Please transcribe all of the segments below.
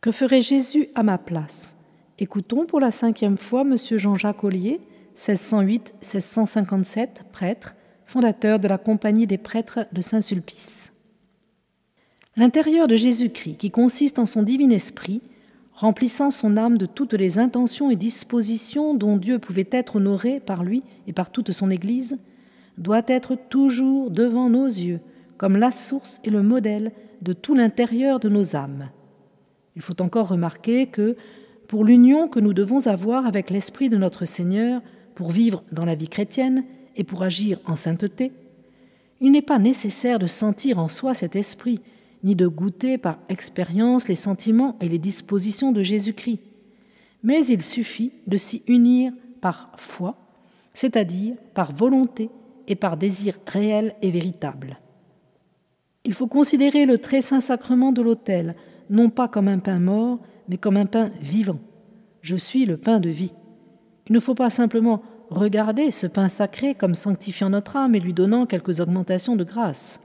Que ferait Jésus à ma place? Écoutons pour la cinquième fois M. Jean-Jacques Ollier, 1608-1657, prêtre, fondateur de la Compagnie des prêtres de Saint-Sulpice. L'intérieur de Jésus-Christ, qui consiste en son divin esprit, remplissant son âme de toutes les intentions et dispositions dont Dieu pouvait être honoré par lui et par toute son Église, doit être toujours devant nos yeux, comme la source et le modèle de tout l'intérieur de nos âmes. Il faut encore remarquer que, pour l'union que nous devons avoir avec l'Esprit de notre Seigneur, pour vivre dans la vie chrétienne et pour agir en sainteté, il n'est pas nécessaire de sentir en soi cet esprit, ni de goûter par expérience les sentiments et les dispositions de Jésus-Christ, mais il suffit de s'y unir par foi, c'est-à-dire par volonté et par désir réel et véritable. Il faut considérer le très saint sacrement de l'autel non pas comme un pain mort, mais comme un pain vivant. Je suis le pain de vie. Il ne faut pas simplement regarder ce pain sacré comme sanctifiant notre âme et lui donnant quelques augmentations de grâce.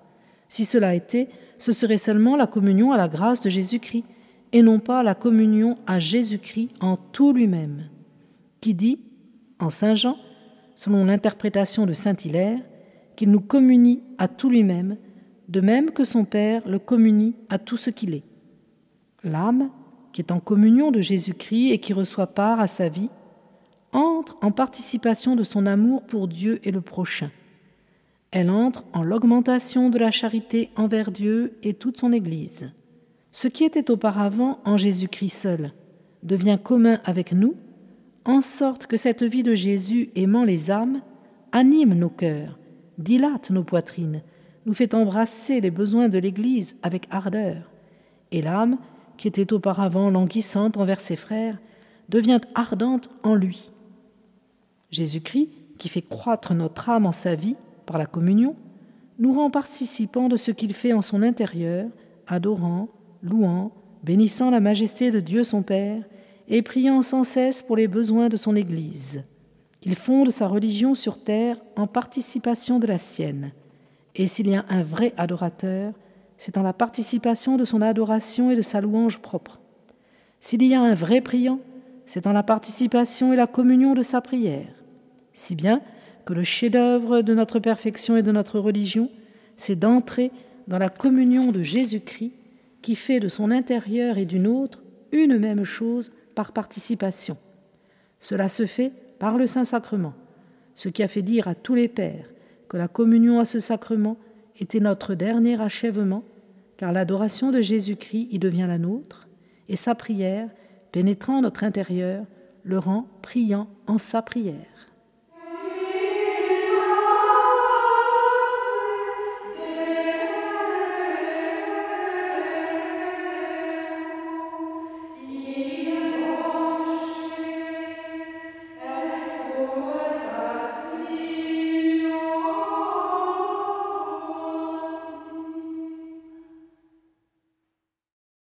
Si cela était, ce serait seulement la communion à la grâce de Jésus-Christ, et non pas la communion à Jésus-Christ en tout lui-même, qui dit, en Saint Jean, selon l'interprétation de Saint Hilaire, qu'il nous communie à tout lui-même, de même que son Père le communie à tout ce qu'il est. L'âme, qui est en communion de Jésus-Christ et qui reçoit part à sa vie, entre en participation de son amour pour Dieu et le prochain. Elle entre en l'augmentation de la charité envers Dieu et toute son Église. Ce qui était auparavant en Jésus-Christ seul devient commun avec nous, en sorte que cette vie de Jésus aimant les âmes anime nos cœurs, dilate nos poitrines, nous fait embrasser les besoins de l'Église avec ardeur, et l'âme qui était auparavant languissante envers ses frères, devient ardente en lui. Jésus-Christ, qui fait croître notre âme en sa vie par la communion, nous rend participants de ce qu'il fait en son intérieur, adorant, louant, bénissant la majesté de Dieu son Père et priant sans cesse pour les besoins de son Église. Il fonde sa religion sur terre en participation de la sienne. Et s'il y a un vrai adorateur, c'est en la participation de son adoration et de sa louange propre. S'il y a un vrai priant, c'est en la participation et la communion de sa prière. Si bien que le chef-d'œuvre de notre perfection et de notre religion, c'est d'entrer dans la communion de Jésus-Christ qui fait de son intérieur et du nôtre une même chose par participation. Cela se fait par le Saint-Sacrement, ce qui a fait dire à tous les pères que la communion à ce sacrement était notre dernier achèvement, car l'adoration de Jésus-Christ y devient la nôtre, et sa prière, pénétrant notre intérieur, le rend priant en sa prière.